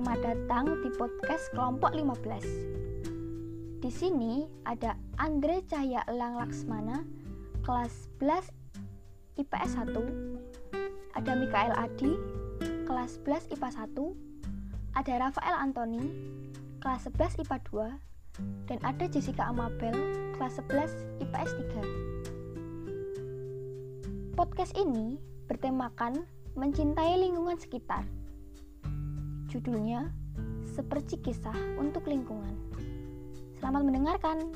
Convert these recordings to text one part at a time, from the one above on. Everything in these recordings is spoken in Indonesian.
Selamat datang di podcast kelompok 15. Di sini ada Andre Cahya Elang Laksmana, kelas 11 IPS 1. Ada Mikael Adi, kelas 11 IPA 1. Ada Rafael Antoni, kelas 11 IPA 2. Dan ada Jessica Amabel, kelas 11 IPS 3. Podcast ini bertemakan mencintai lingkungan sekitar Judulnya Seperti Kisah untuk Lingkungan. Selamat mendengarkan.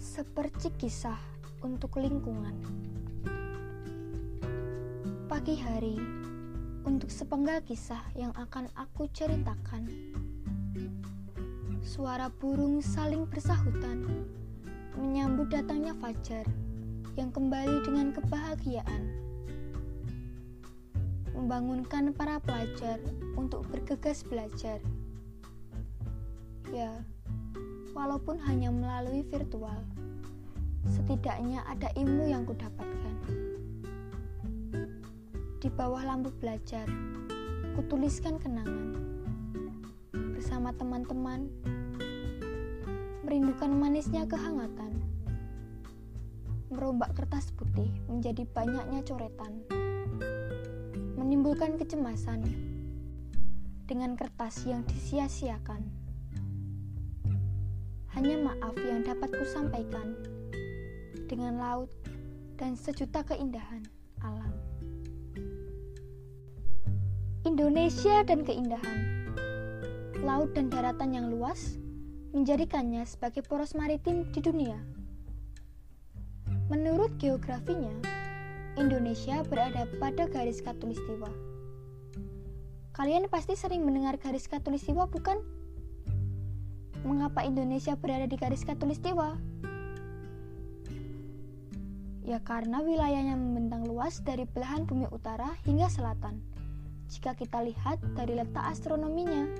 Seperti kisah untuk lingkungan. Pagi hari untuk sepenggal kisah yang akan aku ceritakan. Suara burung saling bersahutan menyambut datangnya fajar yang kembali dengan kebahagiaan membangunkan para pelajar untuk bergegas belajar. Ya, walaupun hanya melalui virtual, setidaknya ada ilmu yang kudapatkan. Di bawah lampu belajar, kutuliskan kenangan. Bersama teman-teman, merindukan manisnya kehangatan. Merombak kertas putih menjadi banyaknya coretan menimbulkan kecemasan dengan kertas yang disia-siakan. Hanya maaf yang dapat kusampaikan dengan laut dan sejuta keindahan alam. Indonesia dan keindahan. Laut dan daratan yang luas menjadikannya sebagai poros maritim di dunia. Menurut geografinya, Indonesia berada pada garis katulistiwa. Kalian pasti sering mendengar garis katulistiwa, bukan? Mengapa Indonesia berada di garis katulistiwa? Ya karena wilayahnya membentang luas dari belahan bumi utara hingga selatan. Jika kita lihat dari letak astronominya,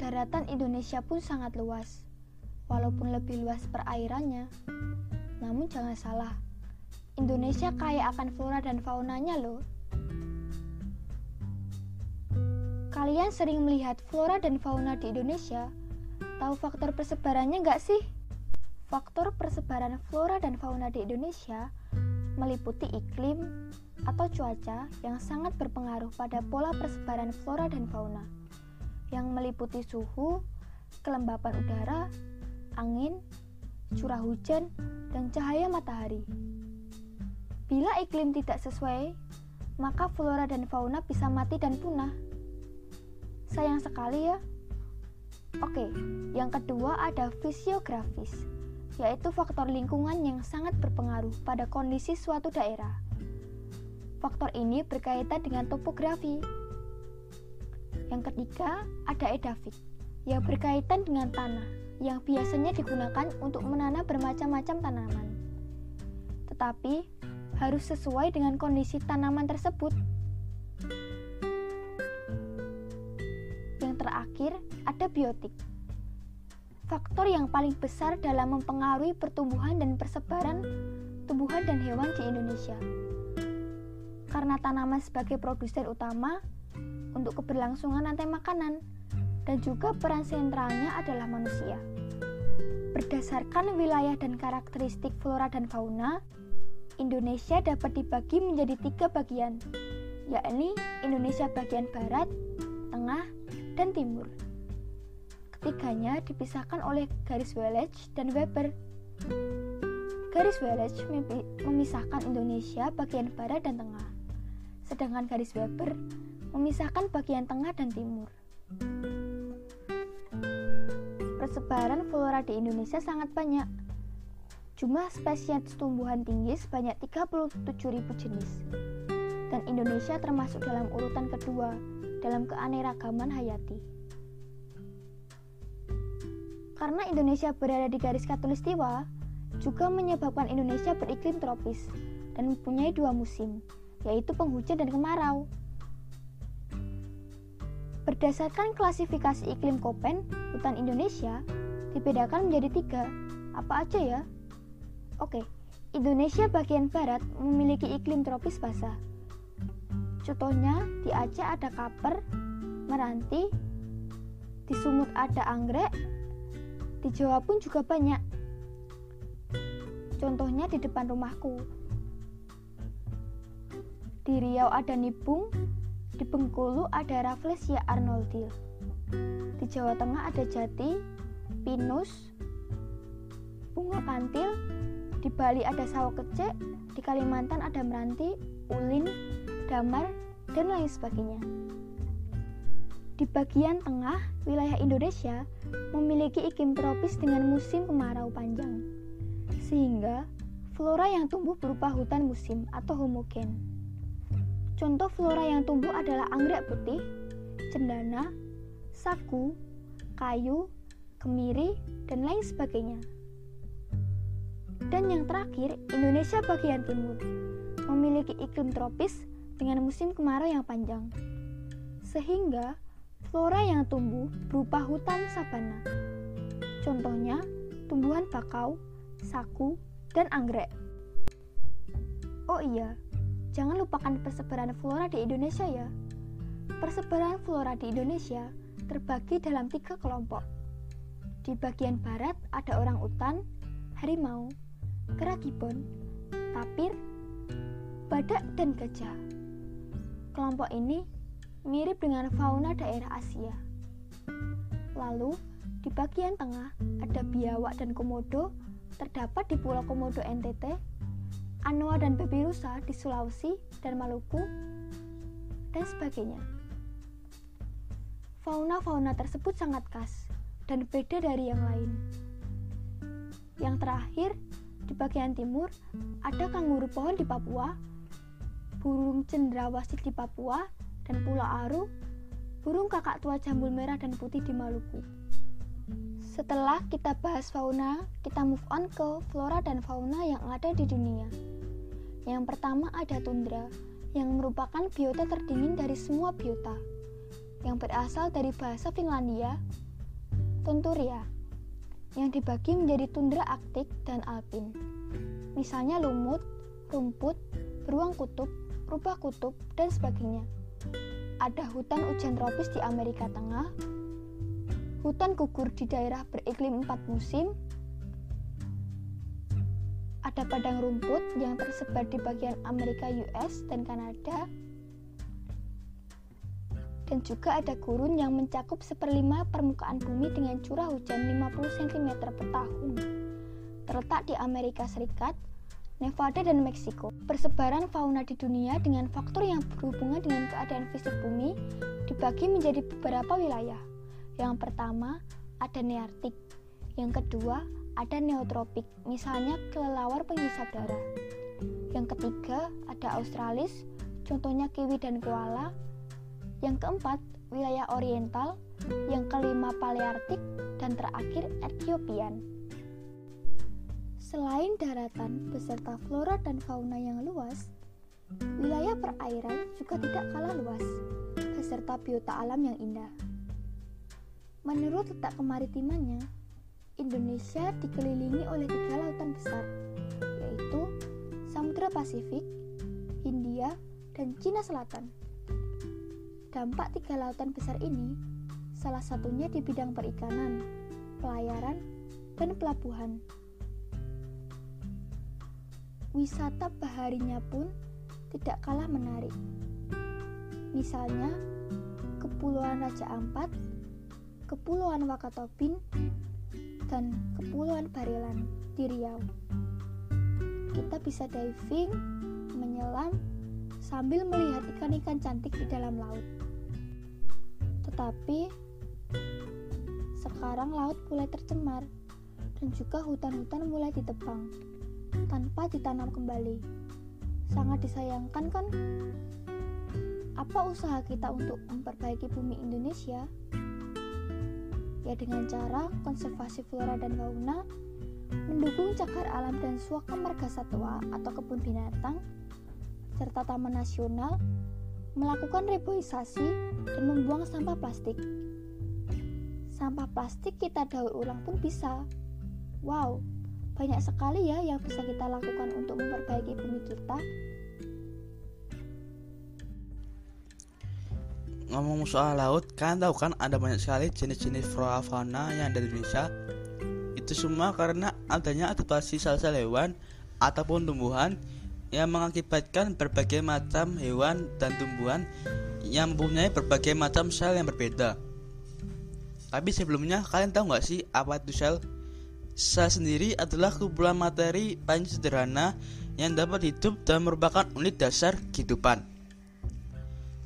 daratan Indonesia pun sangat luas, walaupun lebih luas perairannya. Namun jangan salah, Indonesia kaya akan flora dan faunanya loh. Kalian sering melihat flora dan fauna di Indonesia? Tahu faktor persebarannya nggak sih? Faktor persebaran flora dan fauna di Indonesia meliputi iklim atau cuaca yang sangat berpengaruh pada pola persebaran flora dan fauna, yang meliputi suhu, kelembapan udara, angin, curah hujan, dan cahaya matahari. Bila iklim tidak sesuai, maka flora dan fauna bisa mati dan punah. Sayang sekali ya. Oke, yang kedua ada fisiografis, yaitu faktor lingkungan yang sangat berpengaruh pada kondisi suatu daerah. Faktor ini berkaitan dengan topografi. Yang ketiga ada edafik, yang berkaitan dengan tanah yang biasanya digunakan untuk menanam bermacam-macam tanaman. Tetapi harus sesuai dengan kondisi tanaman tersebut. Yang terakhir, ada biotik. Faktor yang paling besar dalam mempengaruhi pertumbuhan dan persebaran tumbuhan dan hewan di Indonesia. Karena tanaman sebagai produsen utama untuk keberlangsungan rantai makanan dan juga peran sentralnya adalah manusia. Berdasarkan wilayah dan karakteristik flora dan fauna, Indonesia dapat dibagi menjadi tiga bagian, yakni Indonesia bagian barat, tengah, dan timur. Ketiganya dipisahkan oleh garis Welech dan Weber. Garis Welech memisahkan Indonesia bagian barat dan tengah, sedangkan garis Weber memisahkan bagian tengah dan timur persebaran flora di Indonesia sangat banyak. Jumlah spesies tumbuhan tinggi sebanyak 37.000 jenis. Dan Indonesia termasuk dalam urutan kedua dalam keanekaragaman hayati. Karena Indonesia berada di garis katulistiwa, juga menyebabkan Indonesia beriklim tropis dan mempunyai dua musim, yaitu penghujan dan kemarau. Berdasarkan klasifikasi iklim Koppen, hutan Indonesia dibedakan menjadi tiga. Apa aja ya? Oke, Indonesia bagian barat memiliki iklim tropis basah, Contohnya di Aceh ada kaper, meranti, di Sumut ada anggrek, di Jawa pun juga banyak. Contohnya di depan rumahku. Di Riau ada nibung, di Bengkulu ada Rafflesia arnoldil. Di Jawa Tengah ada jati, pinus, bunga kantil, di Bali ada sawo kecek, di Kalimantan ada meranti, ulin, damar, dan lain sebagainya. Di bagian tengah, wilayah Indonesia memiliki iklim tropis dengan musim kemarau panjang, sehingga flora yang tumbuh berupa hutan musim atau homogen. Contoh flora yang tumbuh adalah anggrek putih, cendana, sagu, kayu, kemiri, dan lain sebagainya. Dan yang terakhir, Indonesia bagian timur memiliki iklim tropis dengan musim kemarau yang panjang. Sehingga Flora yang tumbuh berupa hutan sabana. Contohnya, tumbuhan bakau, sagu, dan anggrek. Oh iya, jangan lupakan persebaran flora di Indonesia ya. Persebaran flora di Indonesia terbagi dalam tiga kelompok. Di bagian barat ada orang utan, harimau, kera gibon, tapir, badak, dan gajah. Kelompok ini mirip dengan fauna daerah Asia. Lalu, di bagian tengah ada biawak dan komodo terdapat di Pulau Komodo NTT, Anoa dan Babirusa di Sulawesi dan Maluku, dan sebagainya. Fauna-fauna tersebut sangat khas dan beda dari yang lain. Yang terakhir, di bagian timur ada kanguru pohon di Papua, burung cendrawasih di Papua, dan Pulau Aru, burung kakak tua jambul merah dan putih di Maluku. Setelah kita bahas fauna, kita move on ke flora dan fauna yang ada di dunia. Yang pertama ada tundra, yang merupakan biota terdingin dari semua biota, yang berasal dari bahasa Finlandia, Tunturia, yang dibagi menjadi tundra arktik dan alpin. Misalnya lumut, rumput, beruang kutub, rubah kutub, dan sebagainya ada hutan hujan tropis di Amerika Tengah, hutan gugur di daerah beriklim empat musim, ada padang rumput yang tersebar di bagian Amerika US dan Kanada, dan juga ada gurun yang mencakup seperlima permukaan bumi dengan curah hujan 50 cm per tahun. Terletak di Amerika Serikat, Nevada, dan Meksiko. Persebaran fauna di dunia dengan faktor yang berhubungan dengan keadaan fisik bumi dibagi menjadi beberapa wilayah. Yang pertama, ada neartik. Yang kedua, ada neotropik, misalnya kelelawar penghisap darah. Yang ketiga, ada australis, contohnya kiwi dan koala. Yang keempat, wilayah oriental. Yang kelima, paleartik, dan terakhir, Ethiopian. Selain daratan beserta flora dan fauna yang luas, wilayah perairan juga tidak kalah luas, beserta biota alam yang indah. Menurut letak kemaritimannya, Indonesia dikelilingi oleh tiga lautan besar, yaitu Samudra Pasifik, Hindia, dan Cina Selatan. Dampak tiga lautan besar ini salah satunya di bidang perikanan, pelayaran, dan pelabuhan wisata baharinya pun tidak kalah menarik. Misalnya, Kepulauan Raja Ampat, Kepulauan Wakatopin, dan Kepulauan Barelan di Riau. Kita bisa diving, menyelam, sambil melihat ikan-ikan cantik di dalam laut. Tetapi, sekarang laut mulai tercemar dan juga hutan-hutan mulai ditebang tanpa ditanam kembali. Sangat disayangkan kan? Apa usaha kita untuk memperbaiki bumi Indonesia? Ya dengan cara konservasi flora dan fauna, mendukung cagar alam dan suaka marga satwa atau kebun binatang, serta taman nasional, melakukan reboisasi dan membuang sampah plastik. Sampah plastik kita daur ulang pun bisa. Wow, banyak sekali ya yang bisa kita lakukan untuk memperbaiki bumi kita. Ngomong soal laut, kalian tahu kan ada banyak sekali jenis-jenis flora fauna yang ada di Indonesia. Itu semua karena adanya adaptasi sel-sel hewan ataupun tumbuhan yang mengakibatkan berbagai macam hewan dan tumbuhan yang mempunyai berbagai macam sel yang berbeda. Tapi sebelumnya kalian tahu nggak sih apa itu sel? Sel sendiri adalah kumpulan materi paling sederhana yang dapat hidup dan merupakan unit dasar kehidupan.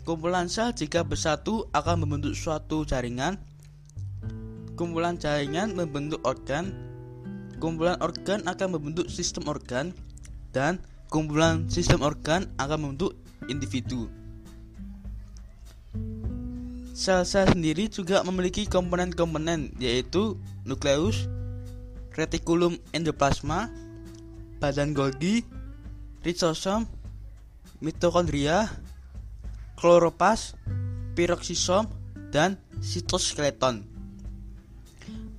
Kumpulan sel jika bersatu akan membentuk suatu jaringan. Kumpulan jaringan membentuk organ. Kumpulan organ akan membentuk sistem organ dan kumpulan sistem organ akan membentuk individu. Sel-sel sendiri juga memiliki komponen-komponen yaitu nukleus, retikulum endoplasma, badan Golgi, ribosom, mitokondria, kloropas, piroksisom, dan sitoskeleton.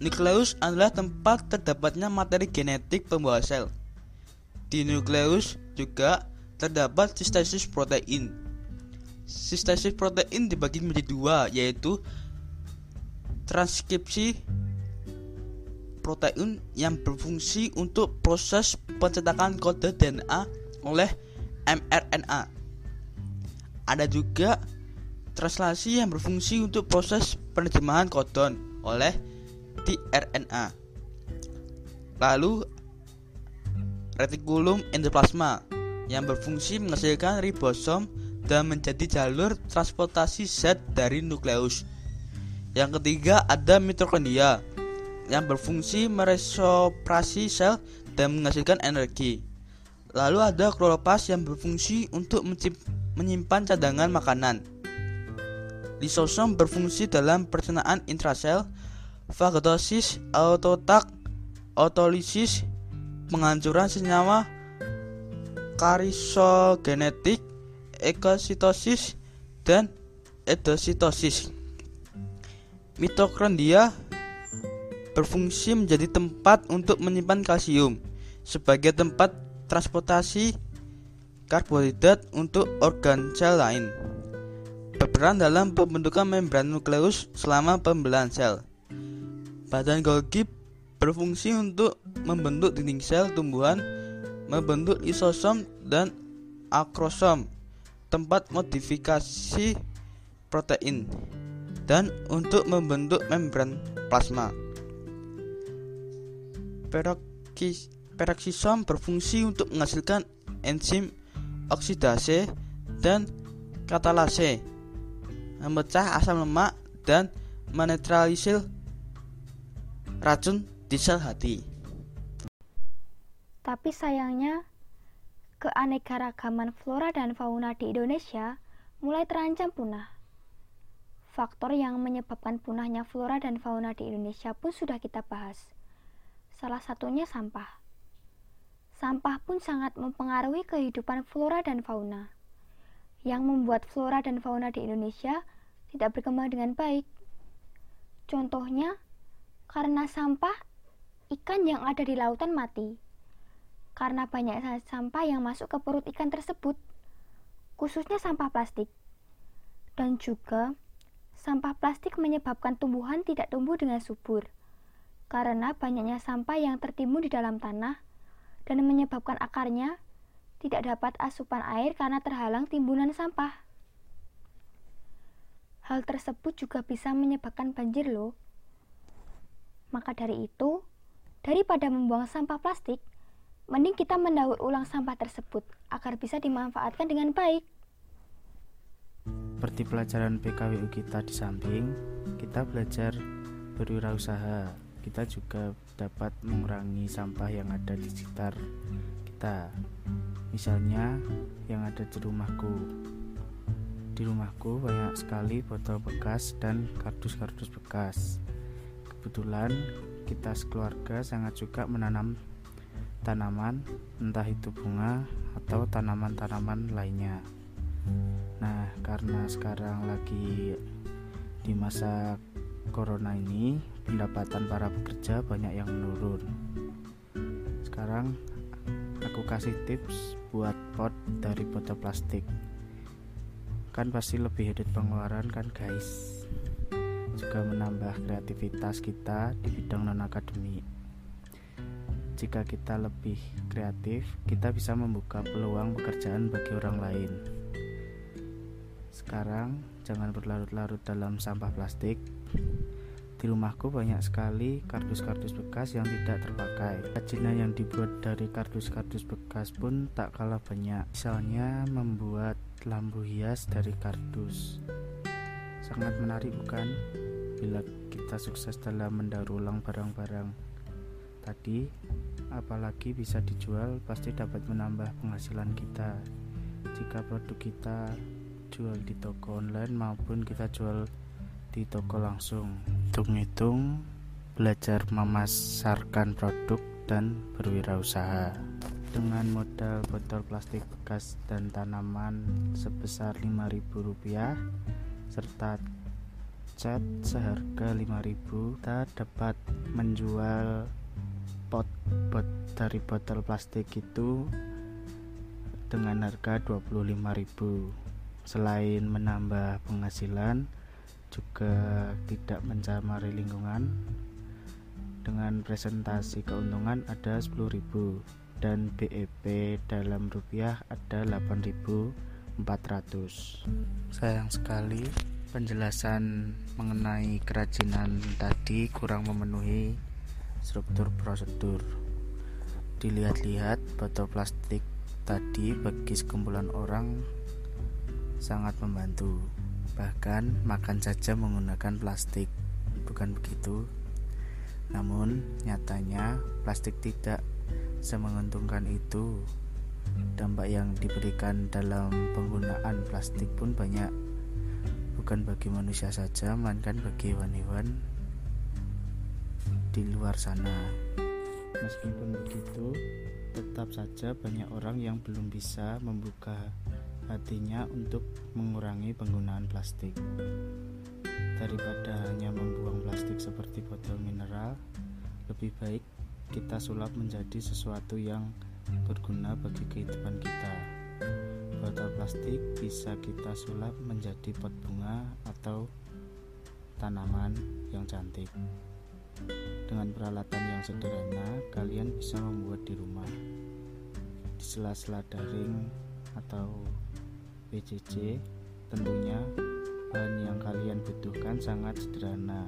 Nukleus adalah tempat terdapatnya materi genetik pembawa sel. Di nukleus juga terdapat sistesis protein. Sistesis protein dibagi menjadi dua, yaitu transkripsi protein yang berfungsi untuk proses pencetakan kode DNA oleh mRNA ada juga translasi yang berfungsi untuk proses penerjemahan kodon oleh tRNA. Lalu retikulum endoplasma yang berfungsi menghasilkan ribosom dan menjadi jalur transportasi zat dari nukleus. Yang ketiga ada mitokondria yang berfungsi meresoprasi sel dan menghasilkan energi. Lalu ada kloropas yang berfungsi untuk menyimpan cadangan makanan. Lisosom berfungsi dalam pencernaan intrasel, fagotosis, autotak, otolisis, penghancuran senyawa, karisogenetik, ekositosis, dan endositosis. Mitokondria berfungsi menjadi tempat untuk menyimpan kalsium sebagai tempat transportasi karbohidrat untuk organ sel lain. Berperan dalam pembentukan membran nukleus selama pembelahan sel. Badan Golgi berfungsi untuk membentuk dinding sel tumbuhan, membentuk isosom dan akrosom, tempat modifikasi protein, dan untuk membentuk membran plasma. Peroksisom berfungsi untuk menghasilkan enzim oksidase, dan katalase, memecah asam lemak dan menetralisir racun di sel hati. Tapi sayangnya, keanekaragaman flora dan fauna di Indonesia mulai terancam punah. Faktor yang menyebabkan punahnya flora dan fauna di Indonesia pun sudah kita bahas. Salah satunya sampah. Sampah pun sangat mempengaruhi kehidupan flora dan fauna, yang membuat flora dan fauna di Indonesia tidak berkembang dengan baik. Contohnya, karena sampah, ikan yang ada di lautan mati. Karena banyak sampah yang masuk ke perut ikan tersebut, khususnya sampah plastik. Dan juga, sampah plastik menyebabkan tumbuhan tidak tumbuh dengan subur. Karena banyaknya sampah yang tertimbun di dalam tanah, dan menyebabkan akarnya tidak dapat asupan air karena terhalang timbunan sampah. Hal tersebut juga bisa menyebabkan banjir loh. Maka dari itu, daripada membuang sampah plastik, mending kita mendaur ulang sampah tersebut agar bisa dimanfaatkan dengan baik. Seperti pelajaran PKWU kita di samping, kita belajar berwirausaha kita juga dapat mengurangi sampah yang ada di sekitar kita. Misalnya yang ada di rumahku. Di rumahku banyak sekali botol bekas dan kardus-kardus bekas. Kebetulan kita sekeluarga sangat suka menanam tanaman, entah itu bunga atau tanaman-tanaman lainnya. Nah, karena sekarang lagi di masa corona ini pendapatan para pekerja banyak yang menurun. Sekarang aku kasih tips buat pot dari botol plastik. kan pasti lebih hemat pengeluaran kan guys juga menambah kreativitas kita di bidang non akademik jika kita lebih kreatif kita bisa membuka peluang pekerjaan bagi orang lain sekarang jangan berlarut-larut dalam sampah plastik di rumahku banyak sekali kardus-kardus bekas yang tidak terpakai. Kerajinan yang dibuat dari kardus-kardus bekas pun tak kalah banyak. Misalnya membuat lampu hias dari kardus. Sangat menarik bukan? Bila kita sukses dalam mendaur ulang barang-barang tadi, apalagi bisa dijual, pasti dapat menambah penghasilan kita. Jika produk kita jual di toko online maupun kita jual di toko langsung. Hitung-hitung, belajar memasarkan produk dan berwirausaha. Dengan modal botol plastik bekas dan tanaman sebesar Rp5.000 serta cat seharga Rp5.000, kita dapat menjual pot bot dari botol plastik itu dengan harga Rp25.000. Selain menambah penghasilan, juga tidak mencemari lingkungan. Dengan presentasi keuntungan ada 10.000 dan BEP dalam rupiah ada 8.400 sayang sekali penjelasan mengenai kerajinan tadi kurang memenuhi struktur prosedur. Dilihat-lihat botol plastik tadi bagi sekumpulan orang sangat membantu Bahkan makan saja menggunakan plastik, bukan begitu? Namun, nyatanya plastik tidak semenguntungkan itu. Dampak yang diberikan dalam penggunaan plastik pun banyak, bukan bagi manusia saja, melainkan bagi hewan-hewan di luar sana. Meskipun begitu, tetap saja banyak orang yang belum bisa membuka hatinya untuk mengurangi penggunaan plastik. Daripada hanya membuang plastik seperti botol mineral, lebih baik kita sulap menjadi sesuatu yang berguna bagi kehidupan kita. Botol plastik bisa kita sulap menjadi pot bunga atau tanaman yang cantik. Dengan peralatan yang sederhana, kalian bisa membuat di rumah. Di sela-sela daring atau PCC tentunya bahan yang kalian butuhkan sangat sederhana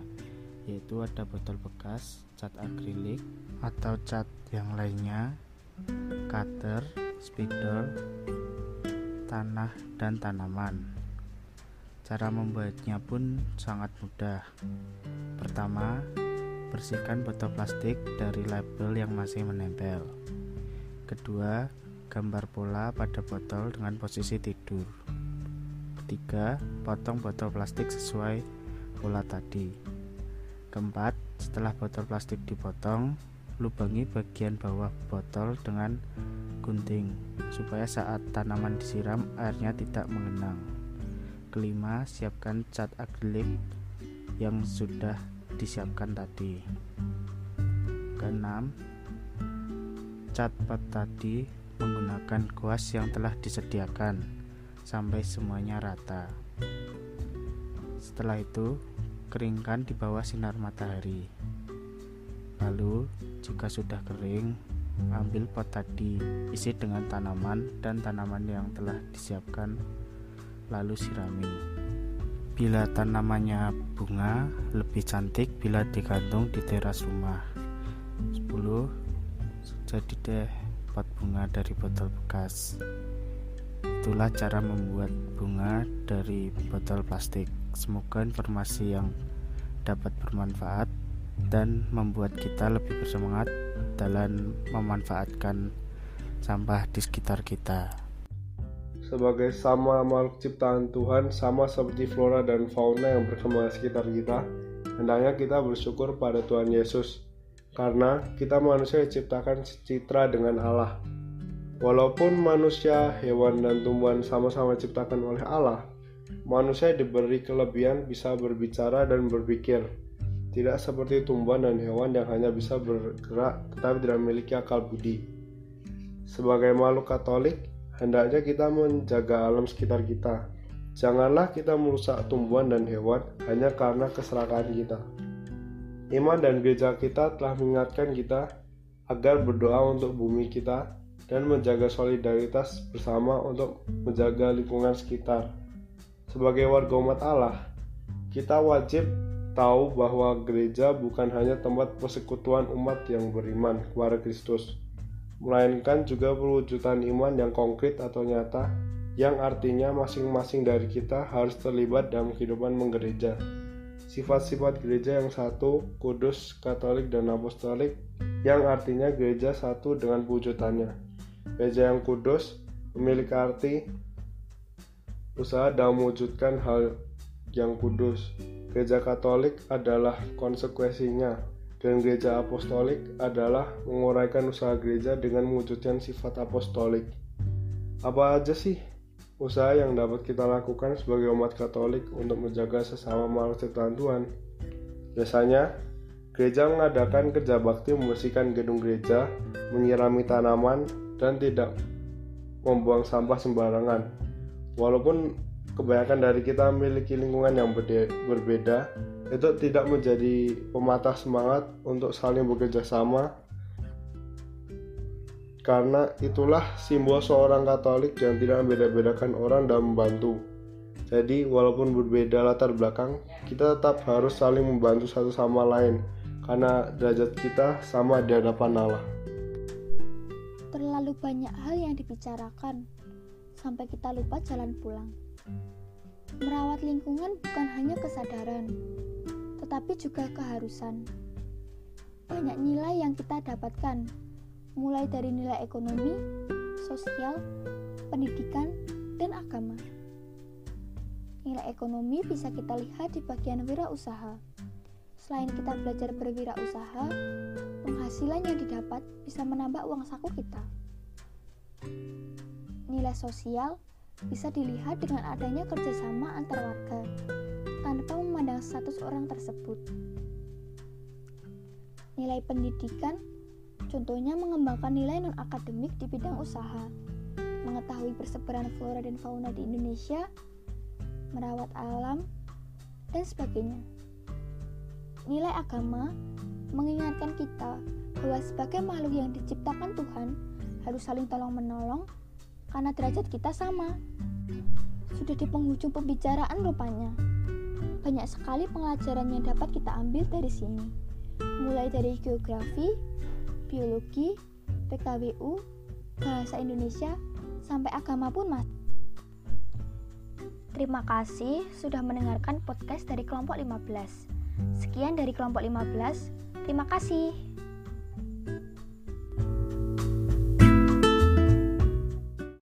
yaitu ada botol bekas, cat akrilik atau cat yang lainnya, cutter, spidol, tanah dan tanaman. Cara membuatnya pun sangat mudah. Pertama, bersihkan botol plastik dari label yang masih menempel. Kedua, gambar pola pada botol dengan posisi tidur. Ketiga, potong botol plastik sesuai pola tadi. Keempat, setelah botol plastik dipotong, lubangi bagian bawah botol dengan gunting supaya saat tanaman disiram airnya tidak mengenang. Kelima, siapkan cat akrilik yang sudah disiapkan tadi. Keenam, cat pot tadi menggunakan kuas yang telah disediakan sampai semuanya rata. Setelah itu, keringkan di bawah sinar matahari. Lalu, jika sudah kering, ambil pot tadi, isi dengan tanaman dan tanaman yang telah disiapkan, lalu sirami. Bila tanamannya bunga, lebih cantik bila digantung di teras rumah. 10. Jadi deh pot bunga dari botol bekas. Itulah cara membuat bunga dari botol plastik. Semoga informasi yang dapat bermanfaat dan membuat kita lebih bersemangat dalam memanfaatkan sampah di sekitar kita. Sebagai sama makhluk ciptaan Tuhan, sama seperti flora dan fauna yang berkembang di sekitar kita, hendaknya kita bersyukur pada Tuhan Yesus karena kita manusia diciptakan citra dengan Allah. Walaupun manusia, hewan, dan tumbuhan sama-sama diciptakan oleh Allah, manusia diberi kelebihan bisa berbicara dan berpikir. Tidak seperti tumbuhan dan hewan yang hanya bisa bergerak tetapi tidak memiliki akal budi. Sebagai makhluk Katolik, hendaknya kita menjaga alam sekitar kita. Janganlah kita merusak tumbuhan dan hewan hanya karena keserakahan kita. Iman dan gereja kita telah mengingatkan kita agar berdoa untuk bumi kita dan menjaga solidaritas bersama untuk menjaga lingkungan sekitar. Sebagai warga umat Allah, kita wajib tahu bahwa gereja bukan hanya tempat persekutuan umat yang beriman kepada Kristus, melainkan juga perwujudan iman yang konkret atau nyata yang artinya masing-masing dari kita harus terlibat dalam kehidupan menggereja. Sifat-sifat gereja yang satu, kudus, katolik, dan apostolik, yang artinya gereja satu dengan wujudnya. Gereja yang kudus memiliki arti usaha dalam mewujudkan hal yang kudus. Gereja Katolik adalah konsekuensinya, dan gereja apostolik adalah menguraikan usaha gereja dengan mewujudkan sifat apostolik. Apa aja sih usaha yang dapat kita lakukan sebagai umat Katolik untuk menjaga sesama makhluk ciptaan Tuhan. Biasanya, gereja mengadakan kerja bakti membersihkan gedung gereja, menyirami tanaman, dan tidak membuang sampah sembarangan. Walaupun kebanyakan dari kita memiliki lingkungan yang berbeda, itu tidak menjadi pematah semangat untuk saling bekerja sama karena itulah simbol seorang Katolik yang tidak membeda-bedakan orang dalam membantu. Jadi, walaupun berbeda latar belakang, kita tetap harus saling membantu satu sama lain, karena derajat kita sama di hadapan Allah. Terlalu banyak hal yang dibicarakan, sampai kita lupa jalan pulang. Merawat lingkungan bukan hanya kesadaran, tetapi juga keharusan. Banyak nilai yang kita dapatkan mulai dari nilai ekonomi, sosial, pendidikan, dan agama. Nilai ekonomi bisa kita lihat di bagian wirausaha. Selain kita belajar berwirausaha, penghasilan yang didapat bisa menambah uang saku kita. Nilai sosial bisa dilihat dengan adanya kerjasama antar warga tanpa memandang status orang tersebut. Nilai pendidikan Contohnya mengembangkan nilai non-akademik di bidang usaha, mengetahui persebaran flora dan fauna di Indonesia, merawat alam, dan sebagainya. Nilai agama mengingatkan kita bahwa sebagai makhluk yang diciptakan Tuhan harus saling tolong-menolong karena derajat kita sama. Sudah di penghujung pembicaraan rupanya. Banyak sekali pelajaran yang dapat kita ambil dari sini. Mulai dari geografi, biologi, PKWU, bahasa Indonesia, sampai agama pun mas. Terima kasih sudah mendengarkan podcast dari kelompok 15. Sekian dari kelompok 15. Terima kasih.